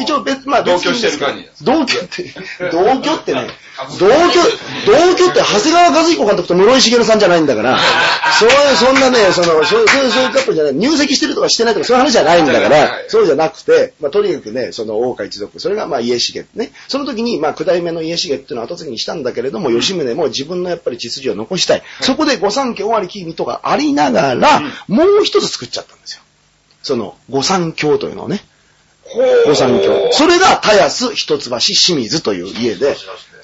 一応別、まあ
同居してる感じです
同居って、同居ってね、<laughs> 同居、同居って長谷川和彦監督と室井茂さんじゃないんだから、<laughs> そういう、そんなね、その、そういうそういうカップルじゃない、入籍してるとかしてないとかそういう話じゃないんだか
はい
ら
はい、
そうじゃなくて、まあとにかくね、その大岡一族、それがまあ家重ね。その時に、まあ九代目の家重っていうのを後継ぎにしたんだけれども、吉宗も自分のやっぱり血筋を残したい。そこで御三家尾張君とかありながら、もう一つ作っちゃったんですよ。その、御三教というのをね。御三教。それが、田安、一橋、清水という家で、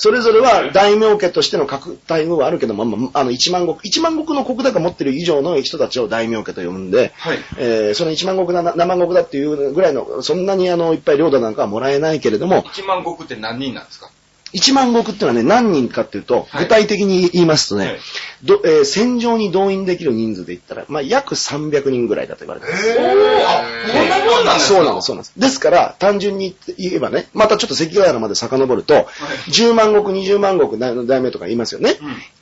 それぞれは大名家としての各待遇はあるけども、まあ、あの、一万石、一万石の国高持ってる以上の人たちを大名家と呼んで、
はい。
えーその一万石七万石だっていうぐらいの、そんなにあの、いっぱい領土なんかはもらえないけれども、
1万石って何人なんですか？
一万石っていうのはね、何人かっていうと、
はい。
具体的に言いますとね、
はい。
どえー戦場に動員できる人数で言ったら、まあ、約300人ぐらいだと言われてます。
えー、あ、こんなもんなんですか？
そうなんです、そうなんです。ですから、単純に言えばね、またちょっと関ヶ原まで遡ると、10万石、20万石の大名とか言いますよね。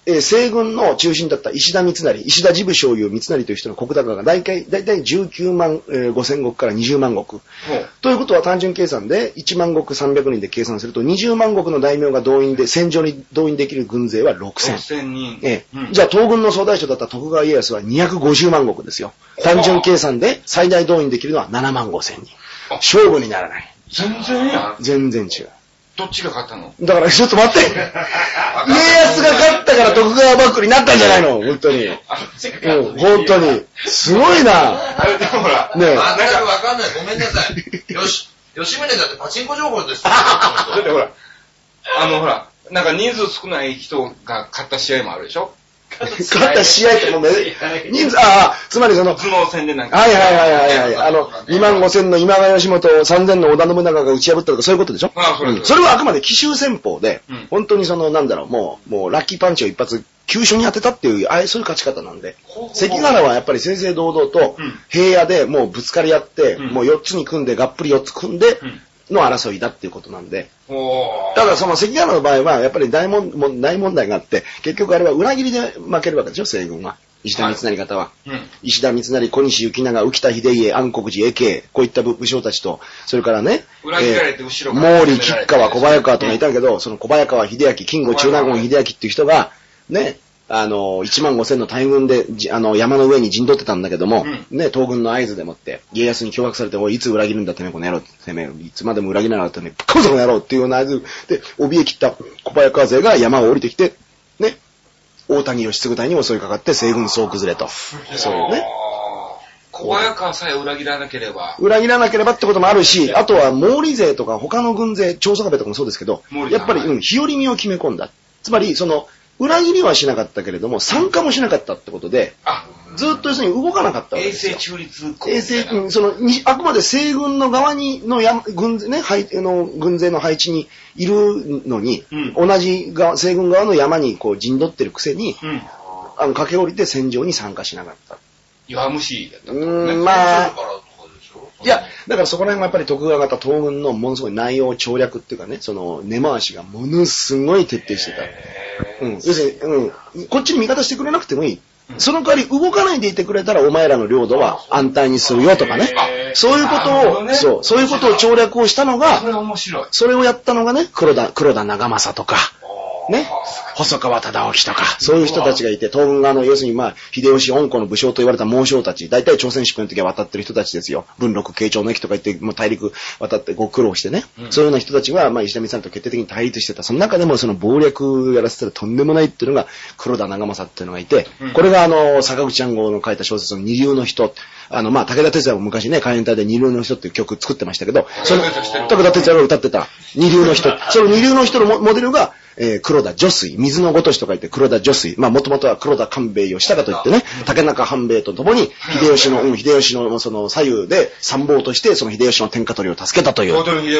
えー西軍の中心だった石田三成、石田治部将優三成という人の国高が大体、大体19万、えー5千石から20万石。ということは単純計算で1万石300人で計算すると20万石の大名が動員で戦場に動員できる軍勢は6000。
6000人。
ええ
うん
じゃあ東軍の総大将だった徳川家康は250万石ですよ。単純計算で最大動員できるのは7万5千人。勝負にならない。
全然や。
全然違う。
どっちが勝ったの？
だからちょっと待って。家康が勝ったから徳川幕府になったんじゃないの？本当に。うん、本当に。すごいな。
あれ、でもほら、
ねえ。
全くわかんない。ごめんなさい。よし、吉宗だってパチンコ情報ですよ。<laughs>
だってほら、あのほら、なんか人数少ない人が勝った試合もあるでしょ？
勝った試合ってもうめ、人数、ああ、つまりその、
頭脳戦でなんか。
はいはいはいはいはい。あの、2万5千の今川義元を3千の織田信長が打ち破ったとかそういうことでしょ？
ああそれ
うん。それはあくまで奇襲戦法で、
うん。
本当にその、なんだろう、もう、もうラッキーパンチを一発、急所に当てたっていう、ああいうそういう勝ち方なんで。関ヶ原はやっぱり正々堂々と
うん、
平野でもうぶつかり合って、
うん。
もう4つに組んで、がっぷり4つ組んで
うん、
の争いだっていうことなんで、ただその関ヶ原の場合は、やっぱり大問も大問題があって、結局あれは裏切りで負けるわけでしょ、西軍は。石田三成方は。
うん。
石田三成、小西行長、浮田秀家、安国寺、永慶、こういった武武将たちと、それからね、
裏切られて後ろから
毛利、吉川、小早川とかいたけど、その小早川秀明、金吾中納言秀明っていう人が、ね、あの、1万5千の大軍で、じあの、山の上に陣取ってたんだけども、
うん
ね、東軍の合図でもって、家康に脅迫されて、おい、いつ裏切るんだ、てめえ、この野郎、てめえ、いつまでも裏切らなかったね、ぶっ殺すこの野郎っていうような合図で、怯え切った小早川勢が山を降りてきて、ね、大谷義継隊に襲いかかって西軍総崩れと。そういうね。
小早川さえ裏切らなければ、
裏切らなければってこともあるし、あとは毛利勢とか他の軍勢、長宗我部とかもそうですけどやっぱり、うん、日和見を決め込んだ。つまり、その、裏切りはしなかったけれども、参加もしなかったってことで、
あ、
ずっと要するに動かなかったわけ
衛
ですよ
星。中立
衛星、うんその、にあくまで西軍の側に、のや、軍勢ね、配、あの、軍勢の配置にいるのに、
うん
同じ側、西軍側の山にこう陣取ってるくせに、
うん。
あの、駆け下りて戦場に参加しなかった。
弱虫だったね。
ーん、まあ、いや、だからそこら辺はやっぱり徳川方東軍のものすごい内容調略っていうかね、その根回しがものすごい徹底してた。うん。要するに、うん。こっちに味方してくれなくてもいい。その代わり動かないでいてくれたらお前らの領土は安泰にするよとかねそういうことを、
ね
そう、そういうことを調略をしたの
そ
が、
れ面白い。
それをやったのがね、黒田、黒田長政とか、ね、細川忠興とか、そういう人たちがいて、東軍側の、要するにまあ、秀吉恩子の武将と言われた猛将たち、大体朝鮮出兵の時は渡ってる人たちですよ。文禄慶長の駅とか行って、もう大陸渡ってご苦労してね。そういうような人たちは、まあ、石田三さんと決定的に対立してた。その中でもその謀略やらせたらとんでもないっていうのが、黒田長政っていうのがいて、これがあの、坂口安吾の書いた小説の二流の人、あの、まあ、武田鉄矢も昔ね、海援隊で二流の人っていう曲作ってましたけど、その、
武田鉄矢
武田鉄矢が歌ってた二流の人。その二流の人のモモデルが、えー黒田女水、水のごとしと書いて黒田女水。まあ、もともとは黒田官兵衛をしたかといってね、竹中半兵衛と共に、秀吉の、うん、秀吉のその左右で参謀として、その秀吉の天下取りを助けたという。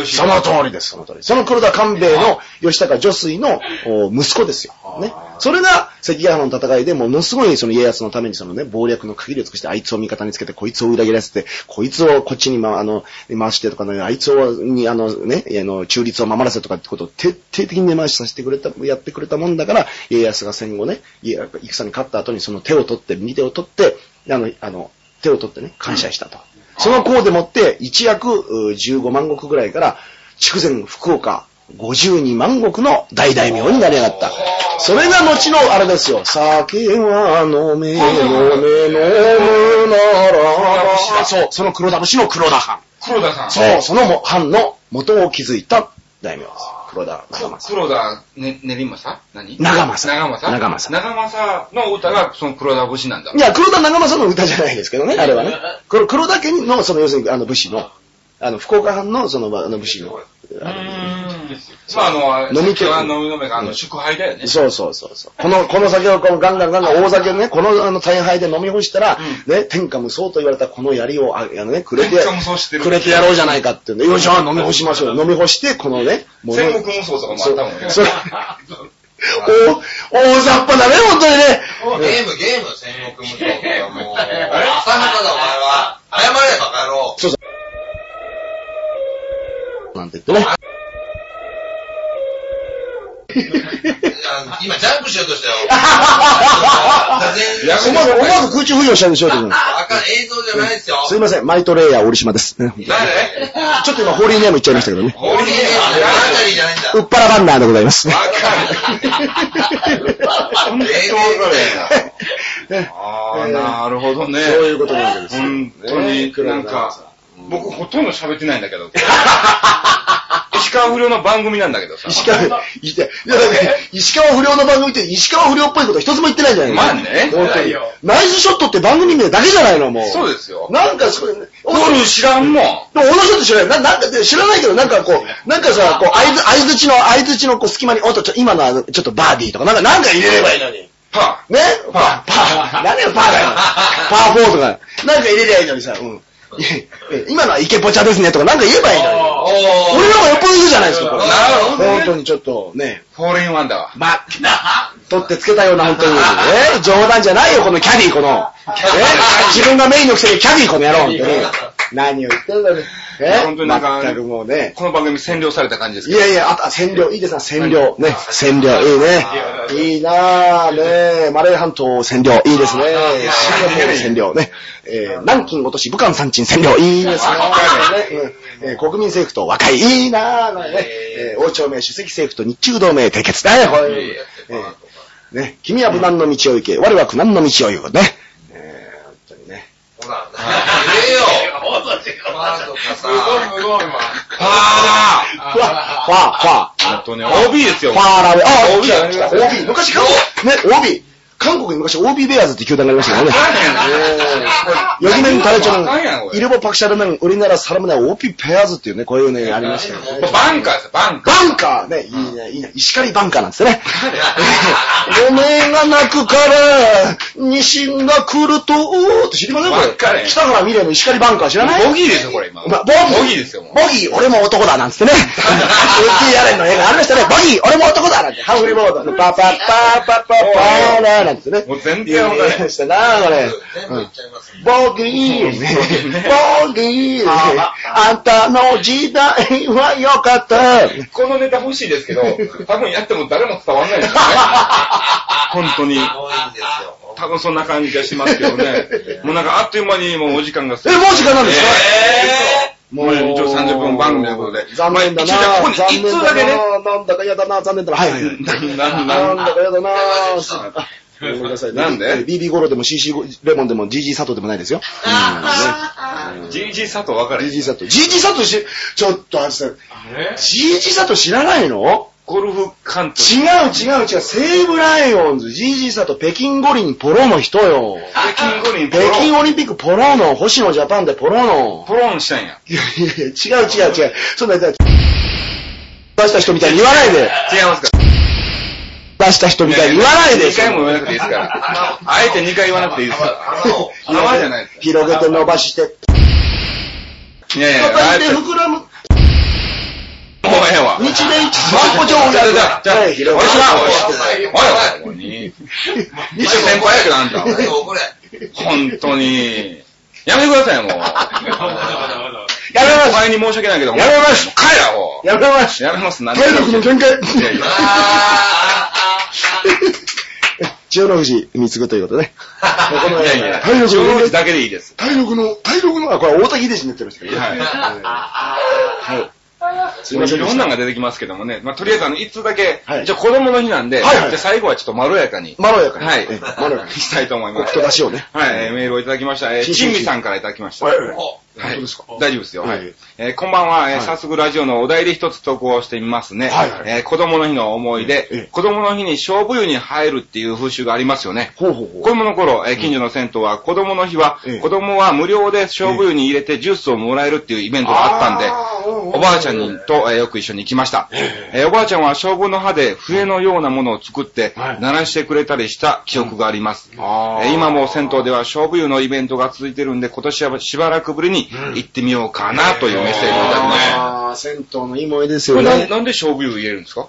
その通りです、その通り。その黒田官兵衛の吉高女水のお息子ですよ。ね。それが関ヶ原の戦いでものすごいその家康のためにそのね、謀略の限りを尽くして、あいつを味方につけて、こいつを裏切らせて、こいつをこっちに、ま、あの、回してとかね、あいつを、に、あのね、あの、中立を守らせとかってことを徹底的に根回しさせてくれた、やってくれたもんだから、家康が戦後ね、戦に勝った後にその手を取って、右手を取って、あの、あの、手を取ってね、感謝したと。その功でもって、一躍15万石ぐらいから、筑前福岡52万石の大大名になり上がった。それが後のあれですよ。酒は飲め、飲め、飲むなら。そう、その黒田節の黒田藩。
黒田さん。
そう、その藩の元を築いた大名です。黒田長政。
黒田ね、練馬何
長政
長政
長政
長政の歌がその黒田節なんだ。
いや、黒田長政の歌じゃないですけどね、あれはね。黒田家の、その、要するに、あの、武士の、あの、福岡藩の、その、あの、武士、の
まあ、あの、
飲み手
は飲み飲めが、あの、祝杯だよね。
そうそうそうそう。この、この酒をこのガンガンガンガン大酒ね、このあの大杯で飲み干したら、ね、天下無双と言われたこの槍を、ああのね、くれて、くれてやろうじゃないかっていうんで、よいしょ、飲み干しましょう。飲み干して、このね、もうね
戦国無双とかもあったもんね。
それ、お、大雑把だね、本当にね。
ゲーム、ゲーム、戦国無双とかもう、浅はかだお前は。謝れ、バカ野郎。
そうなんて言ってね。
あ今、ジャンプしようとしたよ。
思わず、思わず空中浮揚したんでしょうけど。
あかん、映像じゃないですよ。
すいません、マイトレイヤー折島です。ね
誰？
ちょっと今、ホーリーネーム言っちゃいましたけどね。
ホーリーネームじゃないガンガリーじゃないんだ。
うっぱらバンナーでございます。
わかる。本当わかるやんああ、なるほどね。
そういうことなんですよ
本当に、なんか、僕ほとんど喋ってないんだけど。<laughs> 石川不良の番組なんだけどさ。
石川、いや、いやだから石川不良の番組って石川不良っぽいこと一つも言ってないじゃないですか。
まあね
本当に。ナイスショットって番組名だけじゃないの、もう。
そうですよ。
なんかそれ、
夜知らんもん。
でも、小野ショット知らない。ななんか、知らないけど、なんかこう、なんかさ、こう、合図、合図値の、合図値のこう隙間に、おっと、ちょ、今のはちょっとバーディーとか、なんか、なんか入れればいいのに。
パ
ね？パー、パー、何よ、パーだよ。<laughs> パー4とか、なんか入れりゃいいのにさ、うん。え <laughs> 今のは池ポチャですねとか、なんか言えばいいのに。
お
俺の方がよっぽどいいじゃないですか、これ。
なるほどね
本当にちょっと、ね。
ー。フォーリンワンだわ。
ま、取ってつけたような、本当に。<laughs> え冗談じゃないよ、このキャディー、この。<laughs> え自分がメインのくせにキャディー、この野郎。何を言ってんだね。え？
本当になんか
全くもうね。
この番組占領された感じですけど。
いやいや、あと、あ占領、いいですな、占領。ね、占領、いいね。いいなぁ、ねマレー半島占領、いいですね。シンガポール占領、ね。えー、南京落とし、武漢山鎮占領、いいですね。国民政府と和解、いいなぁ、ね。えー王朝名主席政府と日中同盟締結ね、君は無難の道を行け、我は苦難の道を行く。ね。
ほら、<laughs> 言えよ。
放送してく
まあとか
すごい、
さ。
すごい、今。
あ
ファ、ファ、ファ。
ー本当ね、OB ですよ。
ファーラウェイ。あ、
OB
来た来た OB。昔韓国、ね、OB。韓国に昔 OB ベアーズって球団がありましたからね。ヨギメンタレチョ
あかんやんこれ
ン、イルボパクシャルメン、ウリナラサラムネ、OB ペアーズっていうね、こういうね、ありましたよね。
バンカーですよ、バンカー。
バンカーね、いいね、いいね。石狩バンカーなんですよね。おめが泣くから、ニシンが来ると、って知りません？こ
れ
れ。北原未来の石狩バンカー知らない？
ボギーですよ、これ今。
まボ
ボギーですよ。
ボギー、俺も男だなんつってね。<laughs> ウッディアレンの映画ありましたね。ボギー、俺も男だなんて。ハンフリーボード。パパッパーパッパッパーラーなんつってね。
もう全然わかんない
したなこれ。
全部言っちゃいます。
ボギー、ボギー、あんたの時代は良かった。
このネタ欲しいですけど、多分やっても誰も伝わんないですよね。<laughs> 本当に。
多
分そんな感じがしますけどね。もうなんかあっという間にもうお時間が過ぎ
え、もう時間なんですか？
もう一応30分番組ということで。
残念だな
まあ一応じゃあここに
残念
一通だけね。
だななんだか嫌だな残念だな。はい。
な
なん
な
だか嫌だな <laughs>
あ
ごめんなさい。<laughs>
なんで
?BB ゴロでも CC レモンでも GG 佐藤でもないですよ。
GG 佐藤分かれ。
GG 佐藤。GG 佐藤し、ちょっとあれ？さ、
え
GG 佐藤知らないの？
ゴルフ監督。
違う違う違う。西武ライオンズ、GG 佐藤、北京五輪ポロの人よ。
北京五輪ポ
北
ロ
京オリンピックポロの、星野ジャパンでポロの。
ポロンしたんや。
いやいやいや、違う違う違う。そんな、出した人みたいに言わないで。
違いますか？
出した人みたいに言わないで。
2回も言わなくていいですから。あえて2回言わなくていいですから。じゃないですか。
広げて伸ばして。
いやいや、あ
叩いて膨らむ。
ええわ。
日米一万歩上
じゃあじゃあじゃあ、
はい広げて
おいしま
伸ばして。
おいおいおい一緒先輩やけどあ。本当に。やめてくださいよ、もう。<laughs>
やめ
お
ま
前に申し訳ないけど。
やめます
帰ら、ほ
すやめます
う。やめます、何
体力の限界。
いやいや
違 <laughs> <laughs> 千代の富士に次ぐということでね。この
いやいや、<laughs>
体力
上
の
手だけでいいです。
体力の、体力の、あ、これ大滝秀氏になってるんですけどね。
はい
はい。すいません
い。ろんなのが出てきますけどもね。まあ、とりあえずあの、いつだけ、
はい
じゃあ子供の日なんで、
はいはい
じゃあ最後はちょっとまろやかに。
まろやかに。
はい。
ええまろやかに。<laughs>
したいと思います。
と出汁をね。
はい、えーメールをいただきました。えー、
新進
チンミさんからいただきました。
はいはい
お
はい
本当ですか？
大丈夫ですよ。はい
はい
えーこんばんは、えー
はい
早速ラジオのお題で一つ投稿してみますね。
はいはい
えー子供の日の思い出、
ええ
子供の日に勝負湯に入るっていう風習がありますよね。
ほうほうほう。
子供の頃、えー近所の銭湯は子供の日は、
ええ
子供は無料で勝負湯に入れてジュースをもらえるっていうイベントがあったんで、おばあちゃんにと、えーよく一緒に行きました。えーおばあちゃんは勝負の刃で笛のようなものを作って、
はい
鳴らしてくれたりした記憶があります。
あー
えー今も銭湯では勝負湯のイベントが続いてるんで、今年はしばらくぶりに行ってみようかなというメッセージをいただきました。
ああ、銭湯のいい思いです
これな
よね。
なんで勝負湯入れるんですか？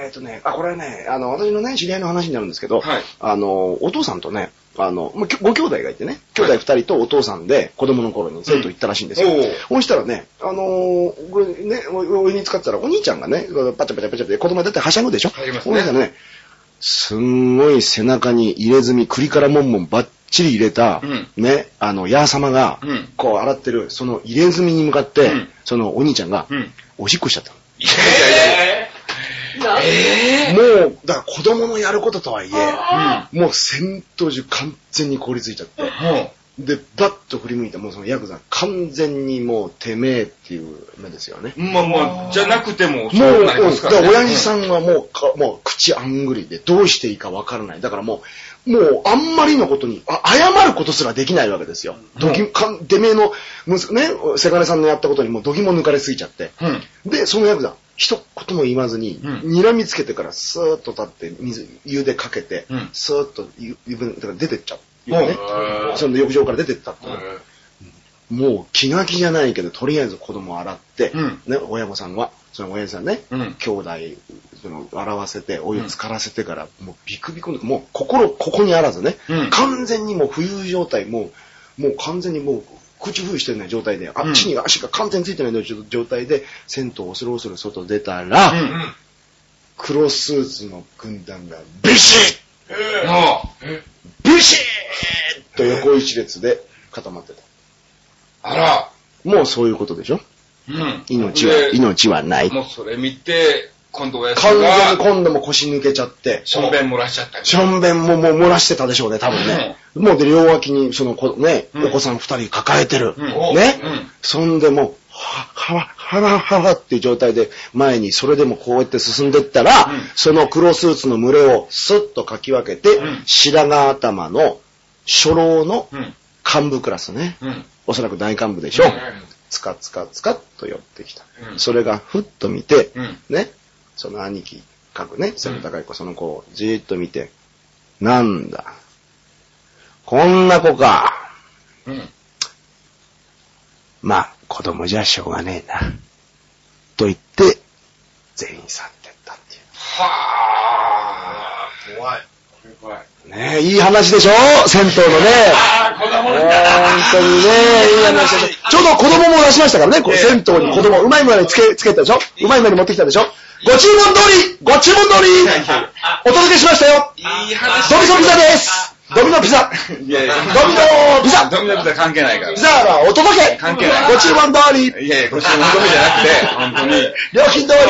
えっ、とね、あ、これね、あの、私のね、知り合いの話になるんですけど、
はい
あの、お父さんとね、あの、まご兄弟がいてね、兄弟二人とお父さんで子供の頃に銭湯行ったらしいんですよ。
うん
そしたらね、あのーこれね、おお湯に使ってたら、お兄ちゃんがね、パチャパチャパチャって子供が出てはしゃぐでしょ。
ね
お兄ちゃんね、すんごい背中に入れ墨、栗からもんもんばっちり入れた、
うん
ね、あの、ヤー様が
うん、
こう洗ってる、その入れ墨に向かって、
うん
そのお兄ちゃんが、
うん。
おしっこしちゃった。
いやいやいやえ
もう、だから子供のやることとはいえ、もう戦闘中完全に凍りついちゃって、で、バッと振り向いたもうそのヤクザ、完全にもうてめえっていう目ですよね。
う、まあまあ、じゃなくても、
もう、
そうなりますからね。
だから親父さんはもうか、もう口あんぐりでどうしていいかわからない。だからもう、もうあんまりのことに、あ謝ることすらできないわけですよ。どぎ、かん、てめえの、ね、せがれさんのやったことにもうどぎも抜かれすぎちゃって。
うん。
で、そのヤクザ、一言も言わずに、
うん。
睨みつけてからスーッと立って、水、湯でかけて、
うん。
スーッと湯、湯船だから出てっちゃう。ね。その浴場から出てったってもう気が気じゃないけど、とりあえず子供を洗って、
うん。
ね、親御さんは、その親父さんね、
うん。
兄弟、その、洗わせて、お湯浸からせてから、もうビクビクの、もう心、ここにあらずね、
うん。
完全にもう浮遊状態、もう、もう完全にもう、口封してな状態で、あ
うん
っちに足が完全についてない状態で、銭湯を恐る恐る外出たら。黒スーツの軍団がビシッ
も
ビシッと横一列で固まってた。
う、あら、
もうそういうことでしょ？
うん。
命は、
で
命はない。
もうそれ見て、今度親父
完全に
が、
今度も腰抜けちゃって、
しょんべん漏らしちゃったり。
しょんべんももう漏らしてたでしょうね、多分ね。もうで、両脇に、その子、ね、
うん
お子さん二人抱えてる。
うん
ね、
うん
そんでもう、は、は、はらはらっていう状態で前にそれでもこうやって進んでったら、
うん
その黒スーツの群れをスッとかき分けて、
うん
白髪頭の初老の
うん。
幹部クラスね。
うん。
おそらく大幹部でしょ。
うん
つかつかつかっと寄ってきた。
うん
それがふっと見て、
うん
ね、その兄貴、各ね、背の高い子、その子をじーっと見て、なんだ、こんな子か。
うん。
まあ、子供じゃしょうがねえな。と言って、全員去ってったってい
は
怖い。
怖い。
う。ねえ、いい話でしょ？銭湯のね。
ああ、子供
本
の
当にね、いい話でしょ。ちょうど子供も出しましたからね、こう銭湯に子供、うまいものにつけ、つけたでしょ？うまいものに持ってきたでしょ？ご注文通りご注文通りお届けしましたよ。
いい話。
ドミノピザです。ドミノピザ。
いやいや、
ドミノピザ。
ドミノピザ関係ないから。
ピザはお届け
関係ない。
ご注文通り。
いやいや、ご注文込みじゃなくて、<laughs> 本当に。
料金通り。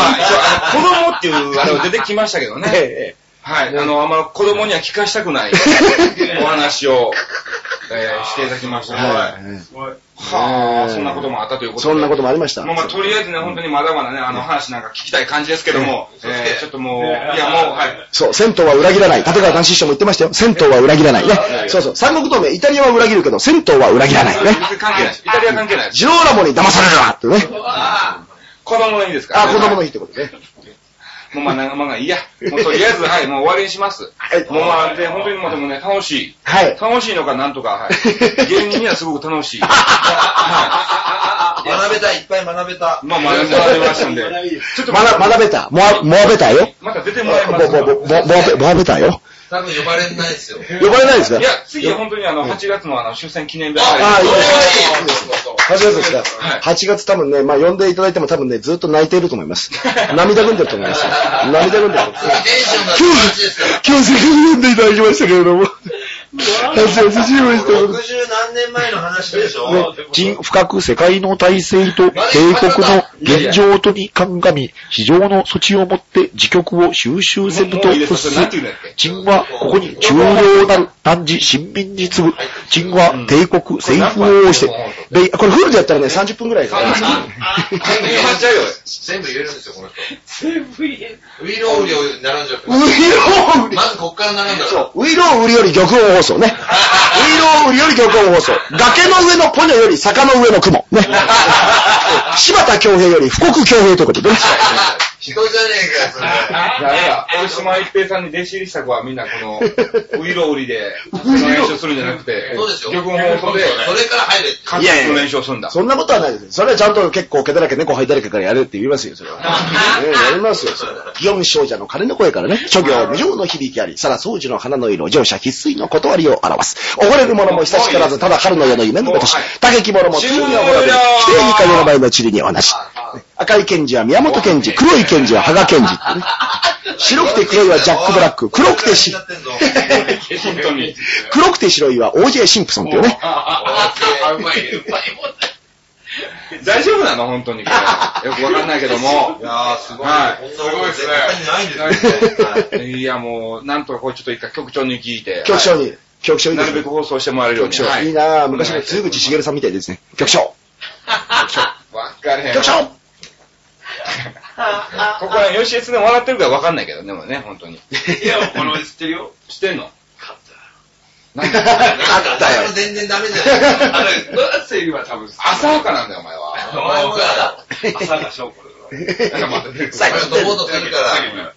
子供っていうあれは出てきましたけどね。
え <laughs> え
はい。あの、あんま子供には聞かしたくない <laughs> お話を、えーしていただきましたね。
はい。
はあ、そんなこともあったということで。
そんなこともありました。
まあまあ、とりあえずね、本当にまだまだね、あの話なんか聞きたい感じですけども、えーちょっともう、いやもう、はい。
そう、銭湯は裏切らない。立川談志師匠も言ってましたよ。銭湯は裏切らないね。そうそう。三国同盟、イタリアは裏切るけど、銭湯は裏切らないね。
関係ない。イタリア関係ない。
ジローラモに騙されるなってね。
子供の日ですから、
あ、子供の日ってことね。
もうまあ、なんかまあいいや。もうとりあえず、はい、もう終わりにします。
はい
もうまあ、で、本当にもうでもね、楽しい。
はい。
楽しいのかなんとか、はい。<laughs> 芸人にはすごく楽しい。<laughs> は
学べた、いっぱい学べた
い。。まあ、まあ、学びましたんで。ちょっと、
学学べた。もわ、もわべたよ。
また出ても
も
らえます
もわべたよ。
多分呼ばれないですよ。
呼ばれないですか？
いや、次本当にあの、8月のあの、終戦記念日
ああ、いいです
ね
8月ですか？
はい
8月多分ね、まあ呼んでいただいても多分ね、ずっと泣いていると思います。<laughs> 涙ぐんでると思います。涙ぐんでると思います。
テンションが友達ですから。
今日せっかく読んでいただきましたけれども。初々しいました。
60何年前の話でしょ？
ね、人深く世界の体制と帝国の現状とに鑑み、非常の措置をもって自局を収集せぬと屈す
それなんて言うんだっけ？
陳はここに重要なる男児親民に次ぐ。陳は帝国政府をして、で、これフルでやったらね、30分くらいかかります。
全部言わっちゃうよ。
全部言えるんですよ、この人。
全部言え
ウィロウリを並んじゃって
ウイロウ売り
まずこっから並んだら。
そう、ウイロウ売りより玉音放送ね。ウイロウ売りより玉音放送。崖の上のポニョより坂の上の雲。ね。<laughs> 柴田恭平より富国恭平ということでね。
人じゃねえかよ、
いや、いや、大島一平さんに弟子入りした子はみんなこの、<laughs> ウイロウリで、練習するんじゃなくて、
そうですよ
玉音放送で、
それ。それから入れって。
関節の練習をするんだ。
そんなことはないです。それはちゃんと結構毛だらけ猫灰だらけからやるって言いますよ、それは。ね <laughs> やりますよ、それは。祇園少女の鐘の声からね、諸行無常の響きあり、さら掃除の花の色、乗車必須の断りを表す。溺れる者も久しからず、ただ春の夜の夢のごとし
はい、
竹木者も急に溺れる、否定にかよの前の地理に同じ。赤い賢治は宮本賢治、黒い賢治は羽賀賢治ってね。<laughs> 白くて黒いはジャック・ブラック、黒くてし。
本当に。
黒くて白いは OJ <laughs> シンプソンっていうね。
あ、あ、うまい、うまいもんだ。
大丈夫なの？本当に。<laughs> よくわかんないけども
い。やー、すごい。
はい
こんなこと絶対にないんですい
いや、もう、なんとかこれちょっと一回局長に聞いて。
局長に、局長に
なるべく放送してもらえるように。
局長、
はい
いなぁ、昔の津口茂さんみたいですね。局長
わかれへん。
局長
ここは吉江つで笑ってるからわかんないけど、でもね、本当に。
いや、この知ってるよ。
知ってんの？
なんか、全然ダメじゃない
あれ、どうやって言えば多分、
浅はかなんだよ、お前は。
お前もだ。
朝が証拠だから。
最後飛ぼうとするから。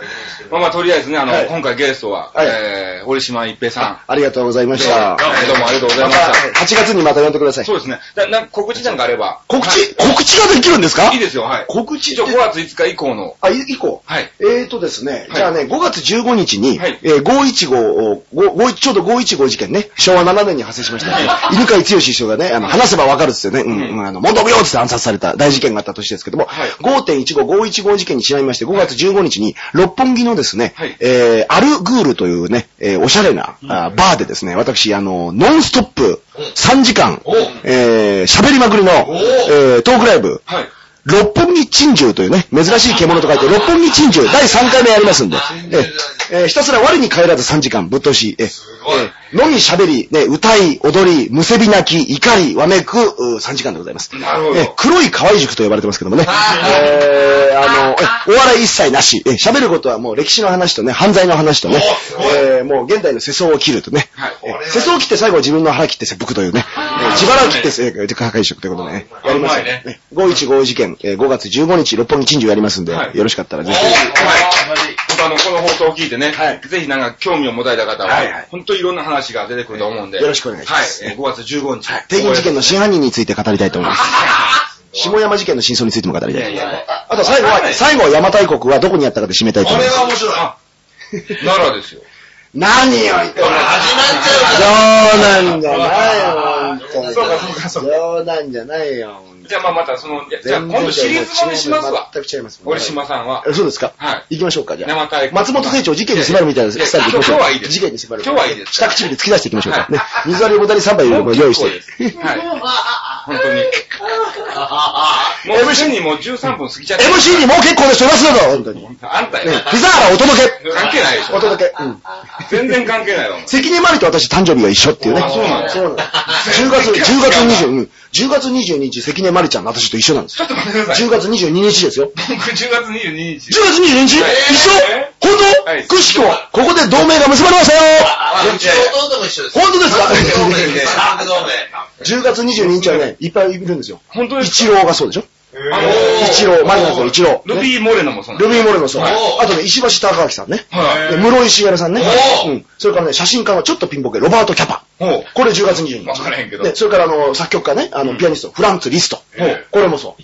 <laughs>
まあまあ、とりあえずね、あの、
はい
今回ゲストは、
はい
えー、堀島一平さん。
ありがとうございました。
はいどうもありがとうござい
ま
ました
た、8月にまた呼んでください。
そうですね。だなんか告知なんかあれば。
告知、
はい
告知ができるんですか？
いいですよ、はい。
告知
一応5月5日以降の。
あ、い以降？
はい。
えーとですね、じゃあね、5月15日に、
はい
えー515を、5 5ちょうど515事件ね、昭和7年に発生しましたね。<laughs> 犬飼剛師匠がね、あの、話せばわかるっつってね、うん、
うん
うんあの、問答無用っつって暗殺された大事件があった年ですけども、
はい
5.15、515事件にちなみまして、5月15日に、六本木のですね、
はい。
えー、アルグールというね、えーおしゃれな、あバーでですね、私、あの、ノンストップ3時間
お、
えー、喋りまくりの、
お。
えー、トークライブ、
はい。
六本木珍獣というね、珍しい獣と書いて、六本木珍獣第3回目やりますんで、ええ。ーひたすら我に帰らず3時間ぶっ通し、ええ。ーのみ喋り、ね、歌い、踊り、むせび泣き、怒り、わめく、う3時間でございます。
なるほど。
えー黒い河合塾と呼ばれてますけどもね、えーあの、えお笑い一切なし、えー喋ることはもう歴史の話とね、犯罪の話とね、えーもう現代の世相を切るとね、
はい。
えー世相を切って最後は自分の腹切って切腹というね、えー自腹を切ってせ、えー破壊色ということでね、やります。
ね。
515事件、えー5月15日、六本木珍獣やりますんで、
はい
よろしかったらぜひ。
はい。本当あの、この放送を聞いてね、
はい
ぜひなんか興味を持たれた方は、
はいはい
本当いろんな話が出てくると思うんで、
よろしくお願いします
はい。えー5月15日。
帝銀事件の真犯人について語りたいと思います。<laughs> 下山事件の真相についても語りたい。
いやいや
あと最後は、最後は邪馬台国はどこにあったかで締めたいと
こ
思います。
れは面白い。<laughs>
奈良ですよ。<laughs>
何を言ってるの
始まっちゃう
冗談じゃないよ、本当に。
そうかそうかそうか
冗談じゃないよ、
じゃあまあまたその、じゃあ今度シリーズもにしますわ。
全く違います。
堀島さんは。
えそうですか
はい
行きましょうか、じゃあ。
生体
松本清張事件に迫るみたいなスタイルで行きましょう。
今日はいいです
事件に迫る。
今日はいいです
下唇突き出していきましょうか。
はい
ね。水割りボタリ3杯を用意して。
はい。本当に。もう MC にもう13分過ぎちゃった。
MC にもう結構ですよ、忘れろ本当に。ね、
あんたよ。
ピザーラお届け
関係ないでしょ。
お届け。うん。
全然関係ないわ。
関根麻里と私誕生日が一緒っていうね。
あそうなんだ
そうなんだ。10月、10月20、うん10月22日、関根麻里ちゃんの私と一緒なんです
ちょっと待ってください。
10月22日ですよ。
僕10月22日。
10月22日、
えー
一緒？本当、
はい
くしくも、ここで同盟が結ばれましたよ
あ、うちの弟も一緒です。
本当ですか？
同盟ね。三角同盟。
10月22日はね、いっぱいいるんですよ。
本当ですか？
イチローがそうでしょ？
イチ
ロー、マリナーズのイチロー。
ルビー・モレノもそう
ルビー・モレノそう。
はい
あとね、石橋貴明さんね。
はい
で室井滋さんね。うん。それからね、写真家のちょっとピンボケ、ロバート・キャパ。これ10月22日。
わからへんけど
で、それからあの、作曲家ね、あの、ピアニスト、フランツ・リスト。これもそう。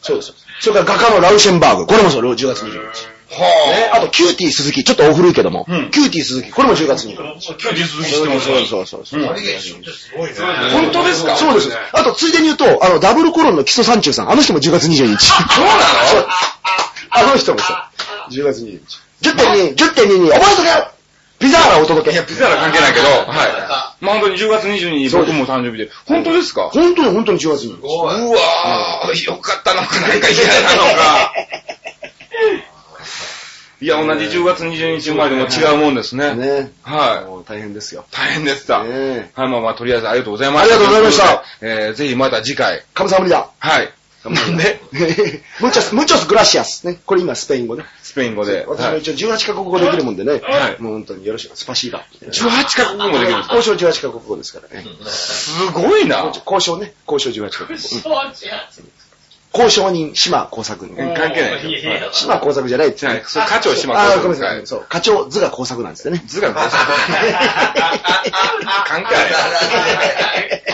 そうです。それから画家のラウシェンバーグ。これもそう、10月22日。ね、あと、キューティー鈴木、ちょっとお古いけども、
うん
キューティー鈴木、これも10月22日。
充実してます
そうそうそうそう。
すごいね。
本当ですか？
そうです。あと、ついでに言うと、あの、ダブルコロンの基礎山中さん、あの人も10月22日。
そうなの？<laughs>
あの人もそう。10月22日。10.2、10.2に、覚えとけよピザーラお届け。
いや、ピザーラ関係ないけど、はい。まあ本当に10月22日僕も誕生日で。本当ですか？
本当に本当に10月22日。
うわー、よかったのか、なんか嫌なのか。<laughs> いや、同じ10月22日生まれでも違うもんですね。
ね。
はい。
もう大変ですよ。
大変でした。はい、
ね
まあまあ、とりあえずありがとうございました。
ありがとうございました。
えー、ぜひまた次回。
カムサハムリだ。
はい。なんで
ムチョス、ムチョスグラシアス。ね。これ今スペイン語ね。
スペイン語で。はい
私も一応18カ国語できるもんでね。
はい
もう本当によろしく。スパシーバ。
18カ国語もできるんですか？
交渉18カ国語ですからね。
すごいな。
交渉ね。交渉18カ国語。うん
そうじゃ
交渉人、島工作。
うん関係ないでしょ。はい
島工作じゃないって
じゃあ、それ課長島
ああ、ごめん
工作
なさい。そう。課長図が工作なんですよね。
図が工作。<laughs> 関係ない。<laughs>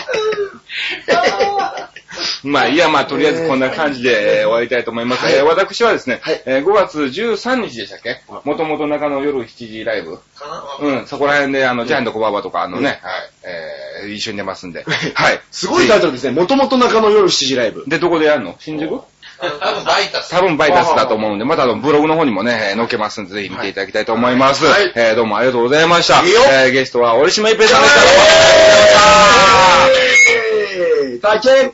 <laughs> まあ、いや、まあ、とりあえずこんな感じでえー終わりたいと思います。
はい。
えー私はですね、
はい。
えー5月13日でしたっけ？もともと中野夜7時ライブ。うん、そこら辺で、あの、ジャイアントコババとか、あのね、はい、えー一緒に出ますんで。はい。
すごいタイトルですね。もともと中野夜7時ライブ。
で、どこでやるの？新宿？
多分バイタス。
多分バイタスだと思うんで、またあのブログの方にもね、えー載っけますんで、ぜひ見ていただきたいと思います。
はい。
えーどうもありがとうございました。
いいよ。
えーゲストは折島一平さんでした。
えー、体験